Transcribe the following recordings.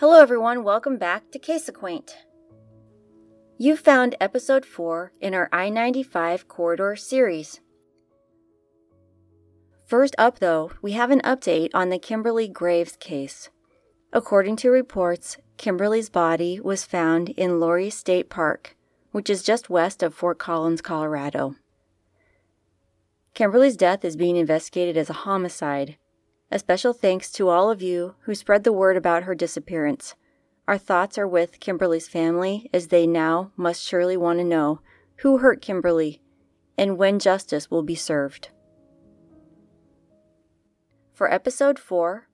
Hello, everyone. Welcome back to Case Acquaint. You found episode 4 in our I 95 corridor series. First up, though, we have an update on the Kimberly Graves case. According to reports, Kimberly's body was found in Lory State Park, which is just west of Fort Collins, Colorado. Kimberly's death is being investigated as a homicide. A special thanks to all of you who spread the word about her disappearance. Our thoughts are with Kimberly's family as they now must surely want to know who hurt Kimberly and when justice will be served. For episode 4,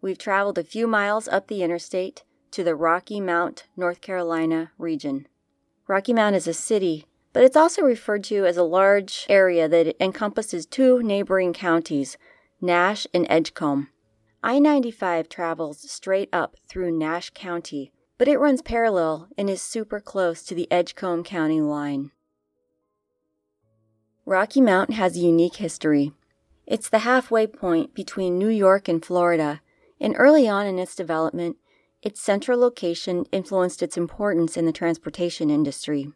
we've traveled a few miles up the interstate to the Rocky Mount, North Carolina region. Rocky Mount is a city but it's also referred to as a large area that encompasses two neighboring counties, Nash and Edgecombe. I 95 travels straight up through Nash County, but it runs parallel and is super close to the Edgecombe County line. Rocky Mount has a unique history. It's the halfway point between New York and Florida, and early on in its development, its central location influenced its importance in the transportation industry.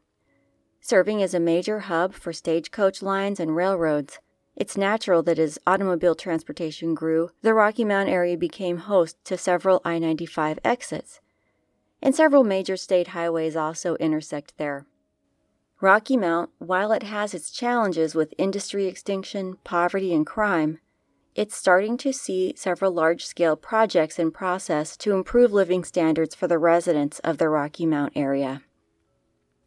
Serving as a major hub for stagecoach lines and railroads, it's natural that as automobile transportation grew, the Rocky Mount area became host to several I 95 exits. And several major state highways also intersect there. Rocky Mount, while it has its challenges with industry extinction, poverty, and crime, it's starting to see several large scale projects in process to improve living standards for the residents of the Rocky Mount area.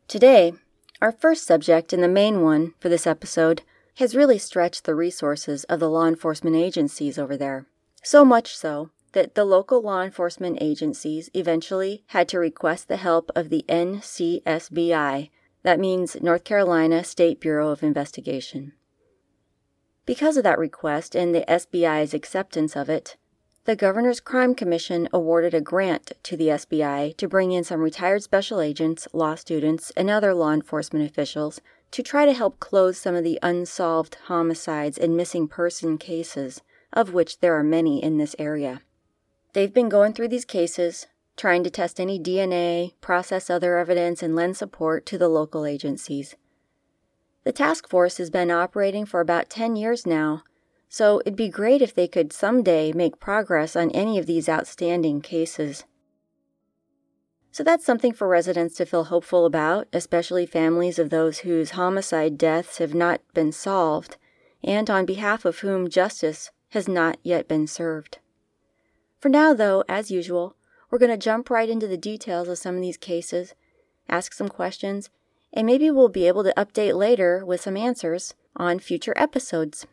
Today, our first subject, and the main one for this episode, has really stretched the resources of the law enforcement agencies over there. So much so that the local law enforcement agencies eventually had to request the help of the NCSBI, that means North Carolina State Bureau of Investigation. Because of that request and the SBI's acceptance of it, the Governor's Crime Commission awarded a grant to the SBI to bring in some retired special agents, law students, and other law enforcement officials to try to help close some of the unsolved homicides and missing person cases, of which there are many in this area. They've been going through these cases, trying to test any DNA, process other evidence, and lend support to the local agencies. The task force has been operating for about 10 years now so it'd be great if they could someday make progress on any of these outstanding cases. So that's something for residents to feel hopeful about, especially families of those whose homicide deaths have not been solved, and on behalf of whom justice has not yet been served. For now, though, as usual, we're going to jump right into the details of some of these cases, ask some questions, and maybe we'll be able to update later with some answers on future episodes.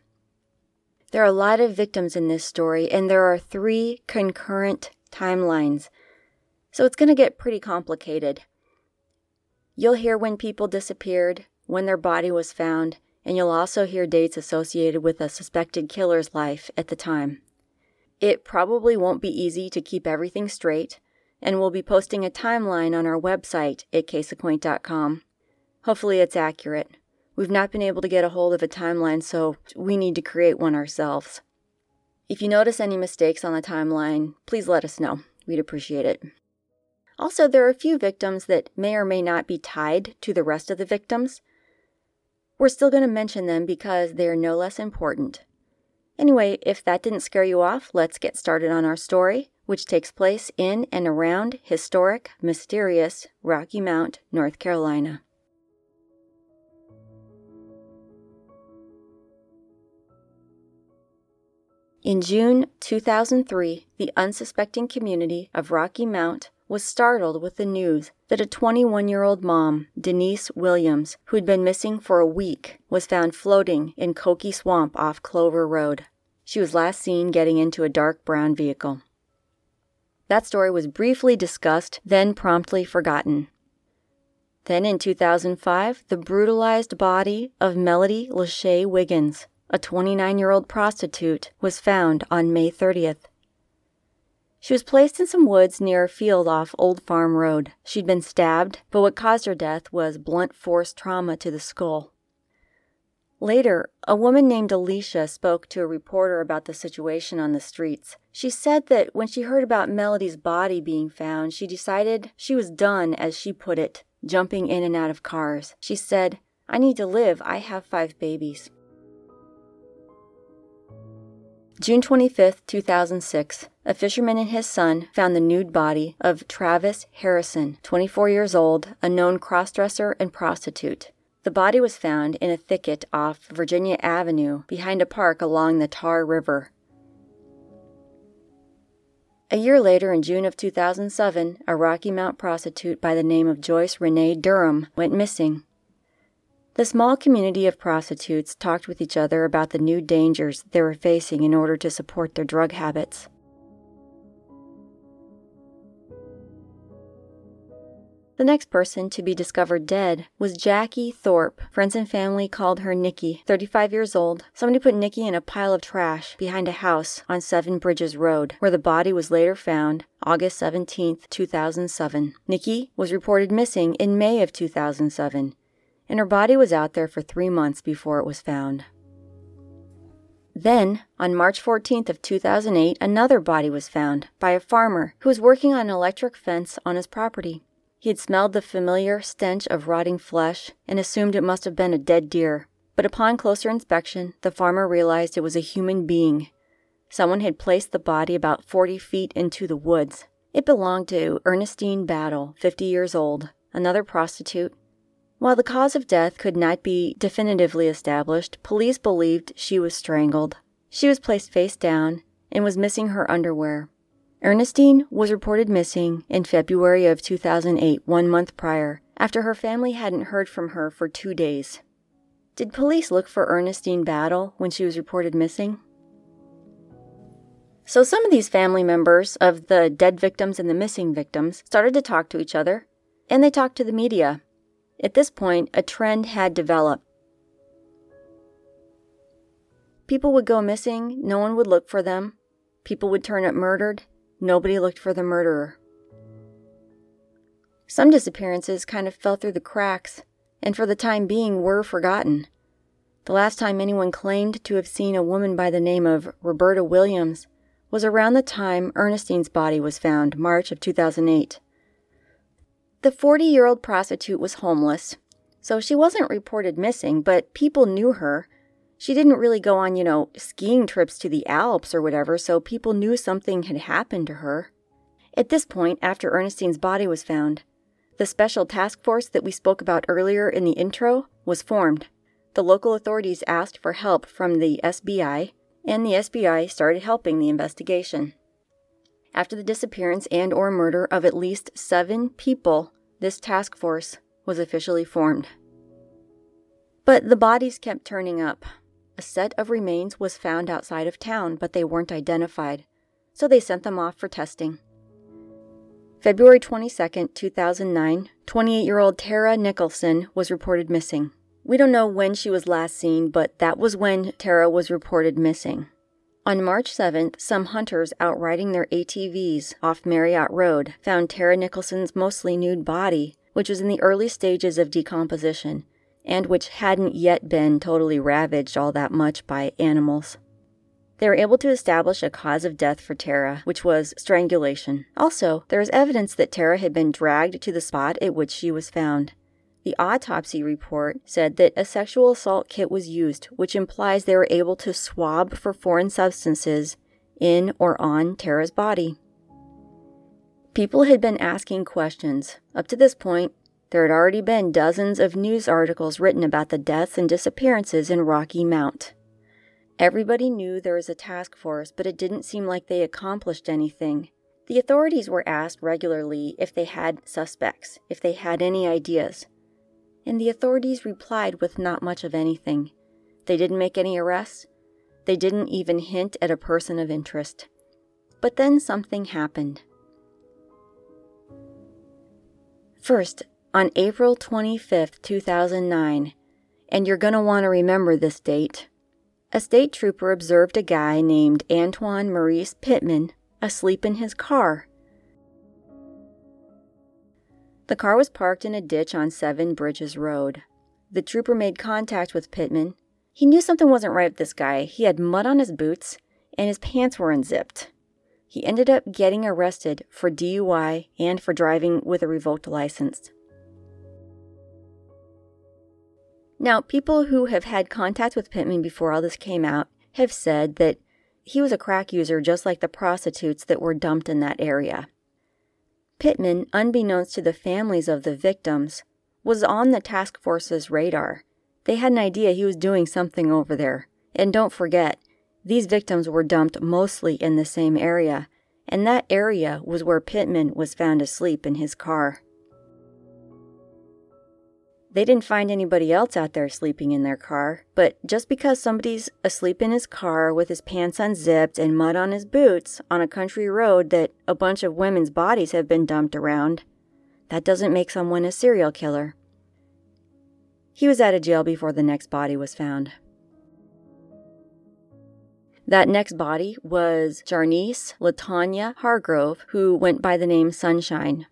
There are a lot of victims in this story, and there are three concurrent timelines. So it's going to get pretty complicated. You'll hear when people disappeared, when their body was found, and you'll also hear dates associated with a suspected killer's life at the time. It probably won't be easy to keep everything straight, and we'll be posting a timeline on our website at caseacquaint.com. Hopefully, it's accurate. We've not been able to get a hold of a timeline, so we need to create one ourselves. If you notice any mistakes on the timeline, please let us know. We'd appreciate it. Also, there are a few victims that may or may not be tied to the rest of the victims. We're still going to mention them because they are no less important. Anyway, if that didn't scare you off, let's get started on our story, which takes place in and around historic, mysterious Rocky Mount, North Carolina. In June 2003, the unsuspecting community of Rocky Mount was startled with the news that a 21 year old mom, Denise Williams, who'd been missing for a week, was found floating in Cokey Swamp off Clover Road. She was last seen getting into a dark brown vehicle. That story was briefly discussed, then promptly forgotten. Then in 2005, the brutalized body of Melody Lachey Wiggins a 29 year old prostitute, was found on May 30th. She was placed in some woods near a field off Old Farm Road. She'd been stabbed, but what caused her death was blunt force trauma to the skull. Later, a woman named Alicia spoke to a reporter about the situation on the streets. She said that when she heard about Melody's body being found, she decided she was done, as she put it, jumping in and out of cars. She said, I need to live. I have five babies. June 25, 2006, a fisherman and his son found the nude body of Travis Harrison, 24 years old, a known crossdresser and prostitute. The body was found in a thicket off Virginia Avenue behind a park along the Tar River. A year later, in June of 2007, a Rocky Mount prostitute by the name of Joyce Renee Durham went missing. The small community of prostitutes talked with each other about the new dangers they were facing in order to support their drug habits. The next person to be discovered dead was Jackie Thorpe. Friends and family called her Nikki, 35 years old. Somebody put Nikki in a pile of trash behind a house on Seven Bridges Road, where the body was later found August 17, 2007. Nikki was reported missing in May of 2007, and her body was out there for three months before it was found. Then, on March 14th of 2008, another body was found by a farmer who was working on an electric fence on his property. He had smelled the familiar stench of rotting flesh and assumed it must have been a dead deer. But upon closer inspection, the farmer realized it was a human being. Someone had placed the body about 40 feet into the woods. It belonged to Ernestine Battle, 50 years old, another prostitute. While the cause of death could not be definitively established, police believed she was strangled. She was placed face down and was missing her underwear. Ernestine was reported missing in February of 2008, one month prior, after her family hadn't heard from her for two days. Did police look for Ernestine Battle when she was reported missing? So, some of these family members of the dead victims and the missing victims started to talk to each other, and they talked to the media. At this point, a trend had developed. People would go missing, no one would look for them, people would turn up murdered, Nobody looked for the murderer. Some disappearances kind of fell through the cracks, and for the time being were forgotten. The last time anyone claimed to have seen a woman by the name of Roberta Williams was around the time Ernestine's body was found, March of 2008. The 40 year old prostitute was homeless, so she wasn't reported missing, but people knew her she didn't really go on, you know, skiing trips to the Alps or whatever, so people knew something had happened to her. At this point, after Ernestine's body was found, the special task force that we spoke about earlier in the intro was formed. The local authorities asked for help from the SBI, and the SBI started helping the investigation. After the disappearance and or murder of at least 7 people, this task force was officially formed. But the bodies kept turning up. A set of remains was found outside of town, but they weren't identified, so they sent them off for testing. February 22, 2009, 28 year old Tara Nicholson was reported missing. We don't know when she was last seen, but that was when Tara was reported missing. On March 7th, some hunters out riding their ATVs off Marriott Road found Tara Nicholson's mostly nude body, which was in the early stages of decomposition and which hadn't yet been totally ravaged all that much by animals. They were able to establish a cause of death for Tara, which was strangulation. Also, there is evidence that Tara had been dragged to the spot at which she was found. The autopsy report said that a sexual assault kit was used, which implies they were able to swab for foreign substances in or on Tara's body. People had been asking questions. Up to this point, there had already been dozens of news articles written about the deaths and disappearances in Rocky Mount. Everybody knew there was a task force, but it didn't seem like they accomplished anything. The authorities were asked regularly if they had suspects, if they had any ideas. And the authorities replied with not much of anything. They didn't make any arrests. They didn't even hint at a person of interest. But then something happened. First, on April 25, 2009, and you're going to want to remember this date, a state trooper observed a guy named Antoine Maurice Pittman asleep in his car. The car was parked in a ditch on Seven Bridges Road. The trooper made contact with Pittman. He knew something wasn't right with this guy. He had mud on his boots, and his pants were unzipped. He ended up getting arrested for DUI and for driving with a revoked license. Now, people who have had contact with Pittman before all this came out have said that he was a crack user just like the prostitutes that were dumped in that area. Pittman, unbeknownst to the families of the victims, was on the task force's radar. They had an idea he was doing something over there. And don't forget, these victims were dumped mostly in the same area, and that area was where Pittman was found asleep in his car. They didn't find anybody else out there sleeping in their car, but just because somebody's asleep in his car with his pants unzipped and mud on his boots on a country road that a bunch of women's bodies have been dumped around, that doesn't make someone a serial killer. He was out of jail before the next body was found. That next body was Jarnice Latanya Hargrove, who went by the name Sunshine.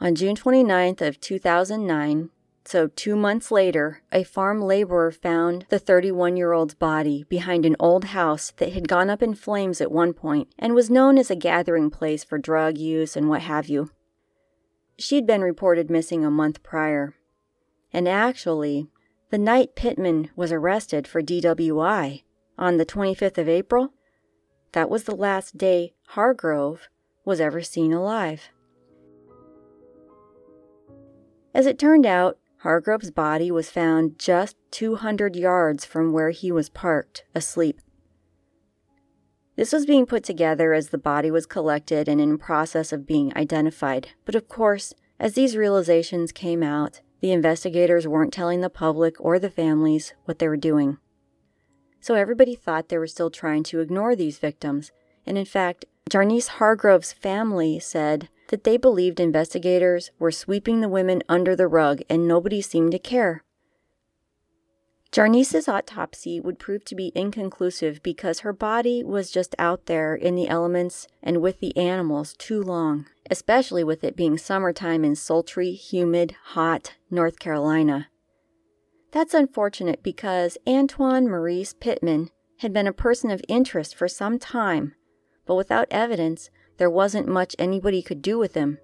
On June 29th of 2009, so 2 months later, a farm laborer found the 31-year-old's body behind an old house that had gone up in flames at one point and was known as a gathering place for drug use and what have you. She'd been reported missing a month prior. And actually, the night Pittman was arrested for DWI, on the 25th of April, that was the last day Hargrove was ever seen alive. As it turned out, Hargrove's body was found just 200 yards from where he was parked, asleep. This was being put together as the body was collected and in process of being identified. But of course, as these realizations came out, the investigators weren't telling the public or the families what they were doing. So everybody thought they were still trying to ignore these victims. And in fact, Jarnice Hargrove's family said that they believed investigators were sweeping the women under the rug and nobody seemed to care. Jarnice's autopsy would prove to be inconclusive because her body was just out there in the elements and with the animals too long, especially with it being summertime in sultry, humid, hot North Carolina. That's unfortunate because Antoine Maurice Pittman had been a person of interest for some time, but without evidence, there wasn't much anybody could do with him.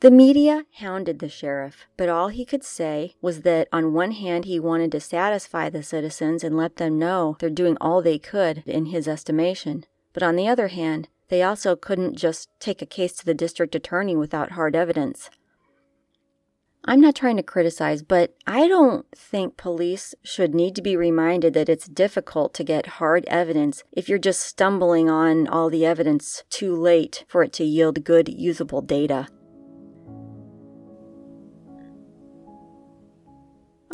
The media hounded the sheriff, but all he could say was that on one hand he wanted to satisfy the citizens and let them know they're doing all they could in his estimation, but on the other hand, they also couldn't just take a case to the district attorney without hard evidence. I'm not trying to criticize, but I don't think police should need to be reminded that it's difficult to get hard evidence if you're just stumbling on all the evidence too late for it to yield good, usable data.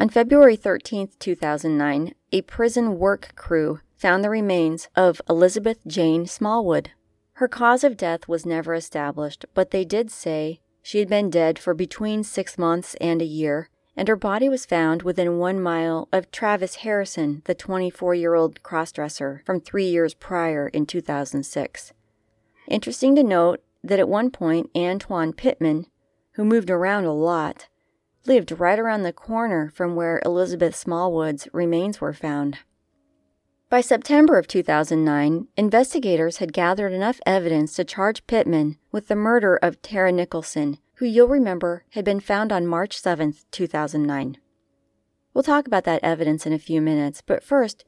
On February 13, 2009, a prison work crew found the remains of Elizabeth Jane Smallwood. Her cause of death was never established, but they did say she had been dead for between six months and a year, and her body was found within one mile of Travis Harrison, the 24 year old crossdresser from three years prior in 2006. Interesting to note that at one point, Antoine Pittman, who moved around a lot, lived right around the corner from where Elizabeth Smallwood's remains were found. By September of 2009, investigators had gathered enough evidence to charge Pittman with the murder of Tara Nicholson, who you'll remember had been found on March 7, 2009. We'll talk about that evidence in a few minutes, but first,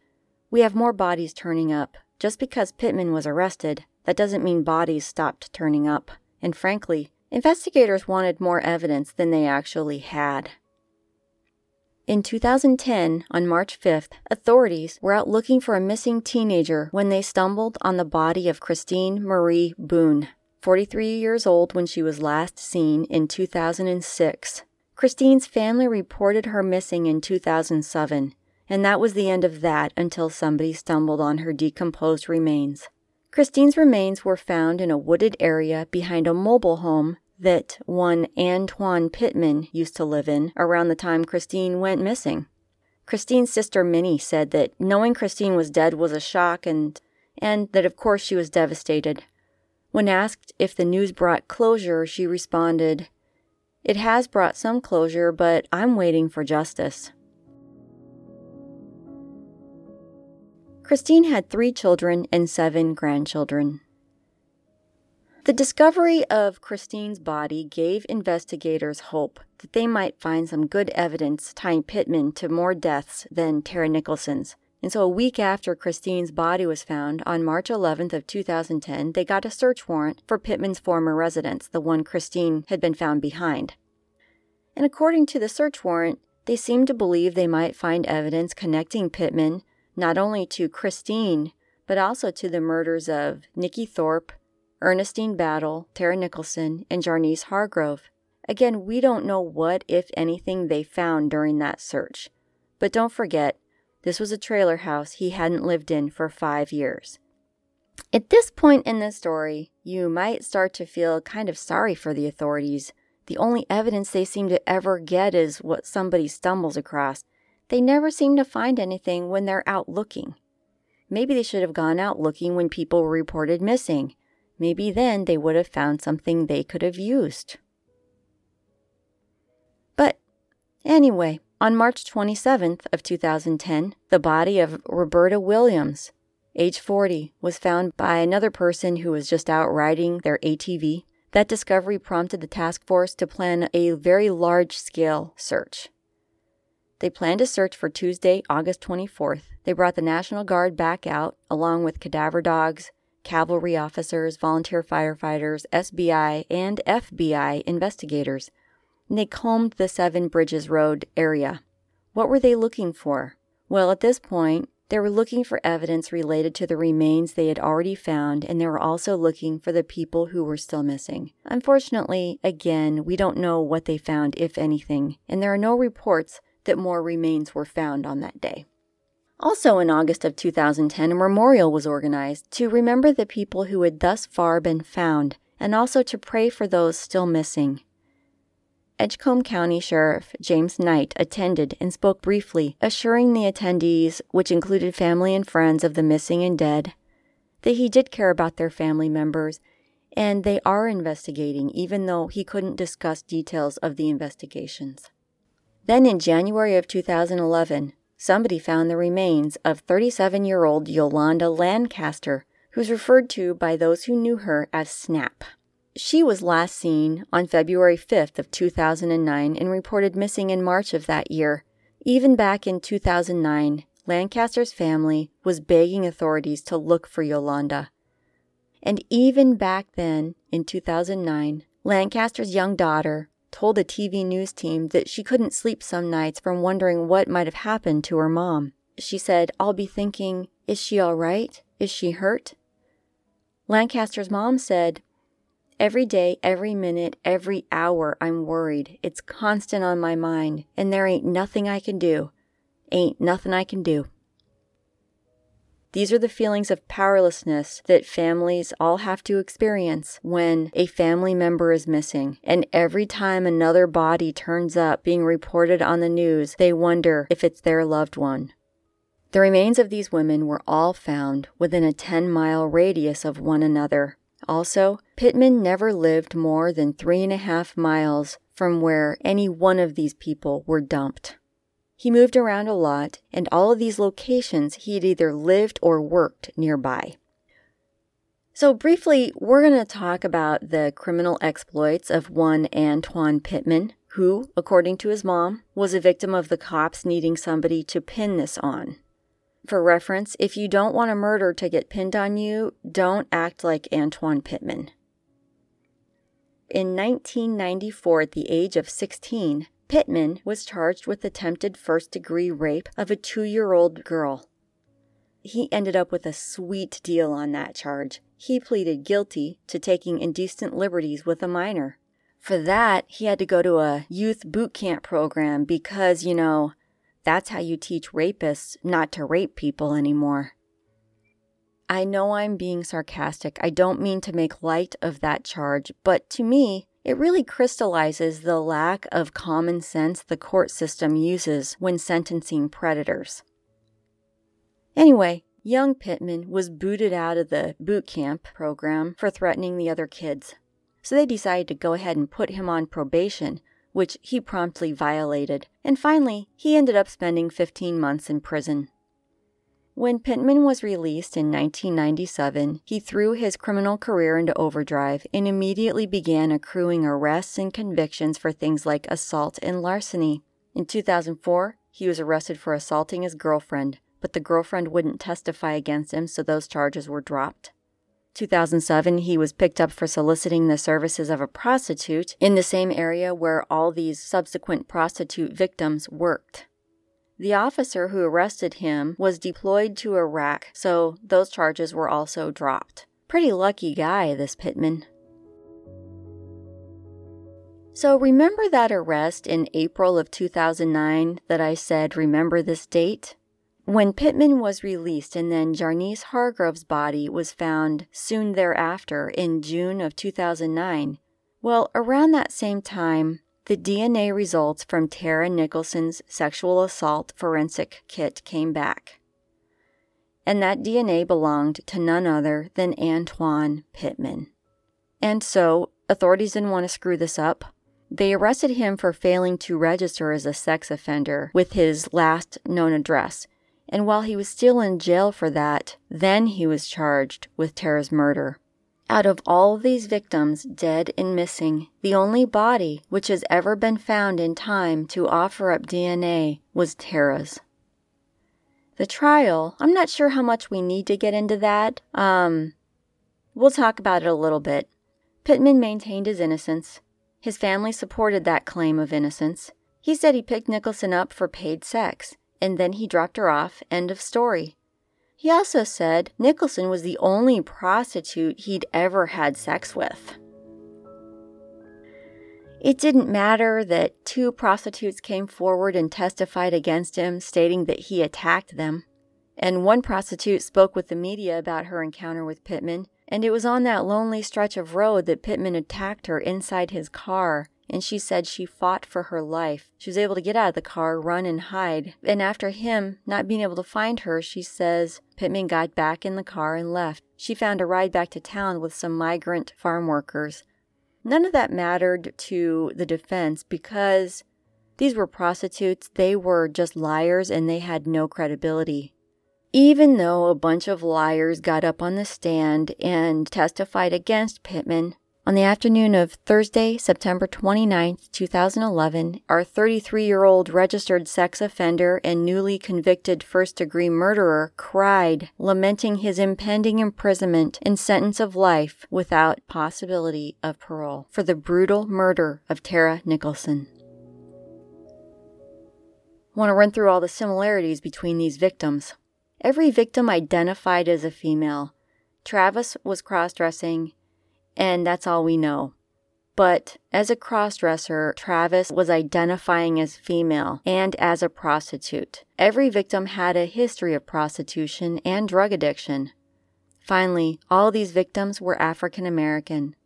we have more bodies turning up. Just because Pittman was arrested, that doesn't mean bodies stopped turning up. And frankly, investigators wanted more evidence than they actually had. In 2010, on March 5th, authorities were out looking for a missing teenager when they stumbled on the body of Christine Marie Boone, 43 years old when she was last seen in 2006. Christine's family reported her missing in 2007, and that was the end of that until somebody stumbled on her decomposed remains. Christine's remains were found in a wooded area behind a mobile home that one Antoine Pittman used to live in around the time Christine went missing. Christine's sister Minnie said that knowing Christine was dead was a shock and and that of course she was devastated. When asked if the news brought closure, she responded, "It has brought some closure, but I'm waiting for justice." Christine had 3 children and 7 grandchildren. The discovery of Christine's body gave investigators hope that they might find some good evidence tying Pittman to more deaths than Tara Nicholson's. And so a week after Christine's body was found, on March 11th of 2010, they got a search warrant for Pittman's former residence, the one Christine had been found behind. And according to the search warrant, they seemed to believe they might find evidence connecting Pittman not only to Christine, but also to the murders of Nikki Thorpe, Ernestine Battle, Tara Nicholson, and Jarnice Hargrove. Again, we don't know what, if anything, they found during that search. But don't forget, this was a trailer house he hadn't lived in for five years. At this point in the story, you might start to feel kind of sorry for the authorities. The only evidence they seem to ever get is what somebody stumbles across. They never seem to find anything when they're out looking. Maybe they should have gone out looking when people were reported missing. Maybe then they would have found something they could have used. But anyway, on March 27th of 2010, the body of Roberta Williams, age 40, was found by another person who was just out riding their ATV. That discovery prompted the task force to plan a very large scale search. They planned a search for Tuesday, August 24th. They brought the National Guard back out, along with cadaver dogs, cavalry officers, volunteer firefighters, SBI, and FBI investigators. And they combed the Seven Bridges Road area. What were they looking for? Well, at this point, they were looking for evidence related to the remains they had already found, and they were also looking for the people who were still missing. Unfortunately, again, we don't know what they found, if anything, and there are no reports that more remains were found on that day. Also, in August of 2010, a memorial was organized to remember the people who had thus far been found and also to pray for those still missing. Edgecombe County Sheriff James Knight attended and spoke briefly, assuring the attendees, which included family and friends of the missing and dead, that he did care about their family members and they are investigating, even though he couldn't discuss details of the investigations. Then in January of 2011, somebody found the remains of 37 year old Yolanda Lancaster, who's referred to by those who knew her as Snap. She was last seen on February 5th of 2009 and reported missing in March of that year. Even back in 2009, Lancaster's family was begging authorities to look for Yolanda. And even back then, in 2009, Lancaster's young daughter, told a TV news team that she couldn't sleep some nights from wondering what might have happened to her mom. She said, I'll be thinking, is she all right? Is she hurt? Lancaster's mom said, Every day, every minute, every hour, I'm worried. It's constant on my mind, and there ain't nothing I can do. Ain't nothing I can do. These are the feelings of powerlessness that families all have to experience when a family member is missing. And every time another body turns up being reported on the news, they wonder if it's their loved one. The remains of these women were all found within a 10 mile radius of one another. Also, Pittman never lived more than three and a half miles from where any one of these people were dumped. He moved around a lot, and all of these locations he had either lived or worked nearby. So, briefly, we're going to talk about the criminal exploits of one Antoine Pittman, who, according to his mom, was a victim of the cops needing somebody to pin this on. For reference, if you don't want a murder to get pinned on you, don't act like Antoine Pittman. In 1994, at the age of 16, Pittman was charged with attempted first degree rape of a two year old girl. He ended up with a sweet deal on that charge. He pleaded guilty to taking indecent liberties with a minor. For that, he had to go to a youth boot camp program because, you know, that's how you teach rapists not to rape people anymore. I know I'm being sarcastic. I don't mean to make light of that charge, but to me, it really crystallizes the lack of common sense the court system uses when sentencing predators. Anyway, young Pittman was booted out of the boot camp program for threatening the other kids. So they decided to go ahead and put him on probation, which he promptly violated, and finally, he ended up spending 15 months in prison. When Pittman was released in 1997, he threw his criminal career into overdrive and immediately began accruing arrests and convictions for things like assault and larceny. In 2004, he was arrested for assaulting his girlfriend, but the girlfriend wouldn't testify against him, so those charges were dropped. 2007, he was picked up for soliciting the services of a prostitute in the same area where all these subsequent prostitute victims worked. The officer who arrested him was deployed to Iraq, so those charges were also dropped. Pretty lucky guy, this Pittman. So, remember that arrest in April of 2009 that I said, remember this date? When Pittman was released and then Jarnice Hargrove's body was found soon thereafter in June of 2009, well, around that same time, the DNA results from Tara Nicholson's sexual assault forensic kit came back. And that DNA belonged to none other than Antoine Pittman. And so, authorities didn't want to screw this up. They arrested him for failing to register as a sex offender with his last known address, and while he was still in jail for that, then he was charged with Tara's murder. Out of all these victims, dead and missing, the only body which has ever been found in time to offer up DNA was Tara's. The trial, I'm not sure how much we need to get into that. Um, we'll talk about it a little bit. Pittman maintained his innocence. His family supported that claim of innocence. He said he picked Nicholson up for paid sex and then he dropped her off. End of story. He also said Nicholson was the only prostitute he'd ever had sex with. It didn't matter that two prostitutes came forward and testified against him, stating that he attacked them. And one prostitute spoke with the media about her encounter with Pittman, and it was on that lonely stretch of road that Pittman attacked her inside his car and she said she fought for her life. She was able to get out of the car, run, and hide. And after him not being able to find her, she says Pittman got back in the car and left. She found a ride back to town with some migrant farm workers. None of that mattered to the defense because these were prostitutes, they were just liars, and they had no credibility. Even though a bunch of liars got up on the stand and testified against Pittman, on the afternoon of Thursday, September 29, 2011, our 33 year old registered sex offender and newly convicted first degree murderer cried, lamenting his impending imprisonment and sentence of life without possibility of parole for the brutal murder of Tara Nicholson. I want to run through all the similarities between these victims. Every victim identified as a female. Travis was cross dressing and that's all we know. But as a crossdresser, Travis was identifying as female and as a prostitute. Every victim had a history of prostitution and drug addiction. Finally, all these victims were African American.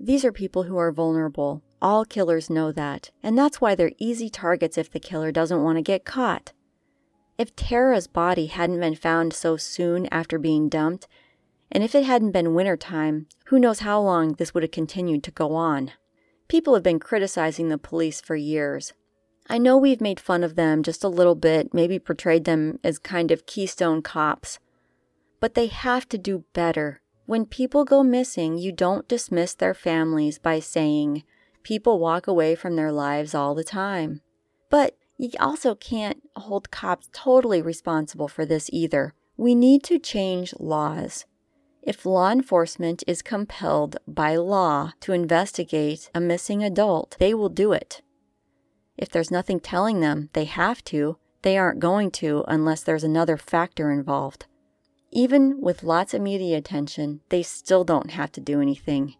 These are people who are vulnerable. All killers know that, and that's why they're easy targets if the killer doesn't want to get caught. If Tara's body hadn't been found so soon after being dumped, and if it hadn't been winter time, who knows how long this would have continued to go on. People have been criticizing the police for years. I know we've made fun of them just a little bit, maybe portrayed them as kind of keystone cops. But they have to do better. When people go missing, you don't dismiss their families by saying, people walk away from their lives all the time. But you also can't hold cops totally responsible for this either. We need to change laws. If law enforcement is compelled by law to investigate a missing adult, they will do it. If there's nothing telling them they have to, they aren't going to unless there's another factor involved. Even with lots of media attention, they still don't have to do anything.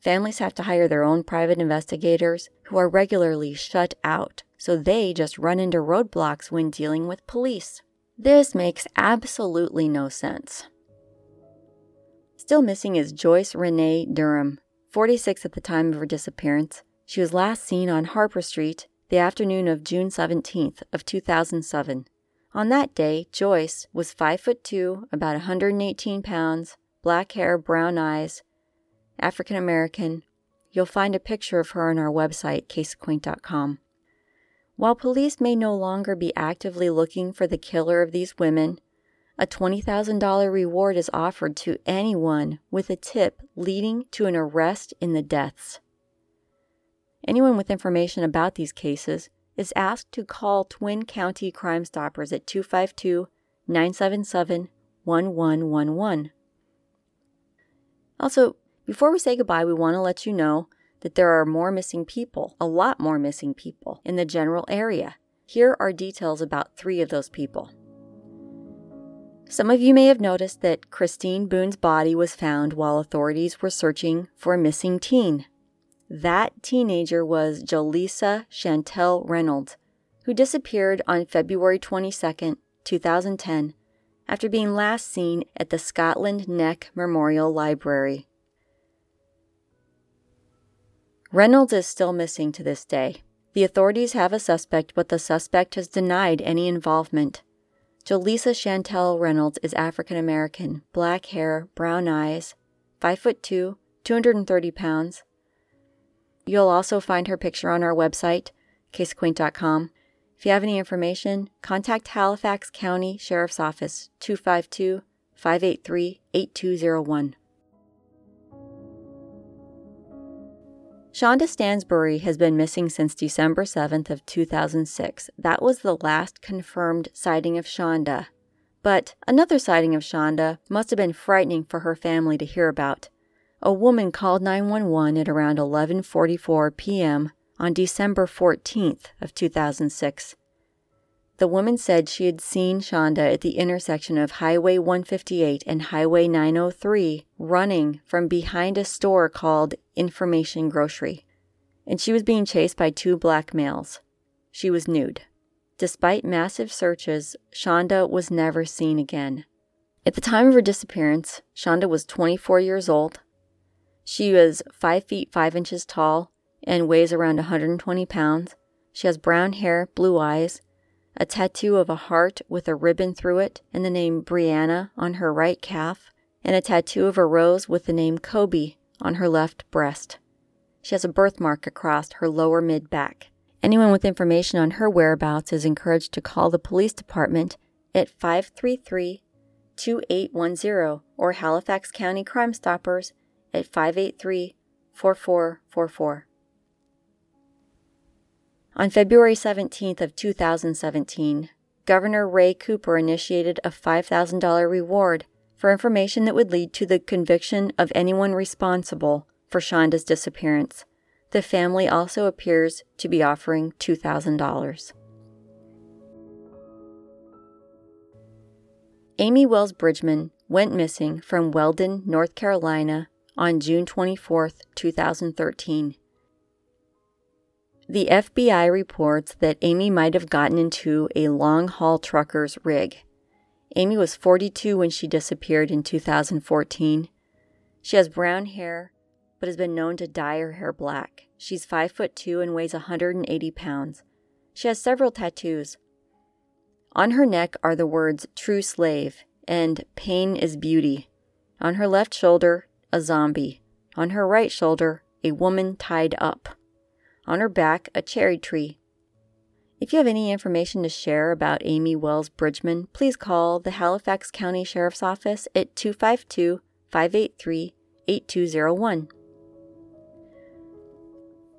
Families have to hire their own private investigators who are regularly shut out, so they just run into roadblocks when dealing with police. This makes absolutely no sense. Still missing is Joyce Renee Durham, 46 at the time of her disappearance. She was last seen on Harper Street the afternoon of June 17th of 2007. On that day, Joyce was 5 foot 2, about 118 pounds, black hair, brown eyes, African American. You'll find a picture of her on our website, caseacquaint.com. While police may no longer be actively looking for the killer of these women, a $20,000 reward is offered to anyone with a tip leading to an arrest in the deaths. Anyone with information about these cases is asked to call Twin County Crime Stoppers at 252 977 1111. Also, before we say goodbye, we want to let you know that there are more missing people, a lot more missing people, in the general area. Here are details about three of those people. Some of you may have noticed that Christine Boone's body was found while authorities were searching for a missing teen. That teenager was Jaleesa Chantel Reynolds, who disappeared on February 22, 2010, after being last seen at the Scotland Neck Memorial Library. Reynolds is still missing to this day. The authorities have a suspect, but the suspect has denied any involvement. Jaleesa Chantel Reynolds is African American, black hair, brown eyes, 5 foot 2, 230 pounds, You'll also find her picture on our website, caseacquaint.com. If you have any information, contact Halifax County Sheriff's Office 252 583 8201. Shonda Stansbury has been missing since December 7th of 2006. That was the last confirmed sighting of Shonda. But another sighting of Shonda must have been frightening for her family to hear about a woman called 911 at around 11:44 p.m. on December 14th of 2006. The woman said she had seen Shonda at the intersection of Highway 158 and Highway 903 running from behind a store called Information Grocery, and she was being chased by two black males. She was nude. Despite massive searches, Shonda was never seen again. At the time of her disappearance, Shonda was 24 years old, she was 5 feet 5 inches tall and weighs around 120 pounds. She has brown hair, blue eyes, a tattoo of a heart with a ribbon through it and the name Brianna on her right calf, and a tattoo of a rose with the name Kobe on her left breast. She has a birthmark across her lower mid back. Anyone with information on her whereabouts is encouraged to call the police department at 533 2810 or Halifax County Crime Stoppers at 583 4444. On February 17th of 2017, Governor Roy Cooper initiated a $5,000 reward for information that would lead to the conviction of anyone responsible for Shonda's disappearance. The family also appears to be offering $2,000. Amy Wells Bridgman went missing from Weldon, North Carolina on June 24, 2013. The FBI reports that Amy might have gotten into a long haul trucker's rig. Amy was 42 when she disappeared in 2014. She has brown hair, but has been known to dye her hair black. She's 5 foot 2 and weighs 180 pounds. She has several tattoos. On her neck are the words True Slave and Pain is Beauty. On her left shoulder a zombie. On her right shoulder, a woman tied up. On her back, a cherry tree. If you have any information to share about Amy Wells Bridgman, please call the Halifax County Sheriff's Office at 252 583 8201.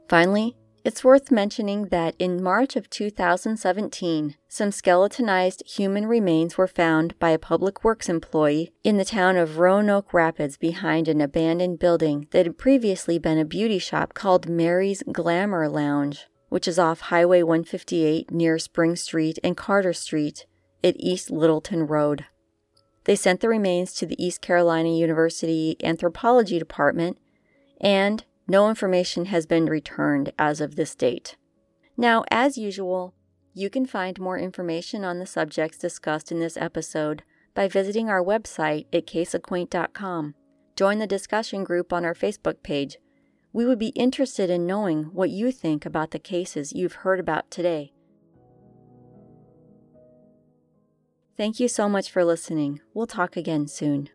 Finally, it's worth mentioning that in March of 2017, some skeletonized human remains were found by a public works employee in the town of Roanoke Rapids behind an abandoned building that had previously been a beauty shop called Mary's Glamour Lounge, which is off Highway 158 near Spring Street and Carter Street at East Littleton Road. They sent the remains to the East Carolina University Anthropology Department and no information has been returned as of this date. Now, as usual, you can find more information on the subjects discussed in this episode by visiting our website at caseacquaint.com. Join the discussion group on our Facebook page. We would be interested in knowing what you think about the cases you've heard about today. Thank you so much for listening. We'll talk again soon.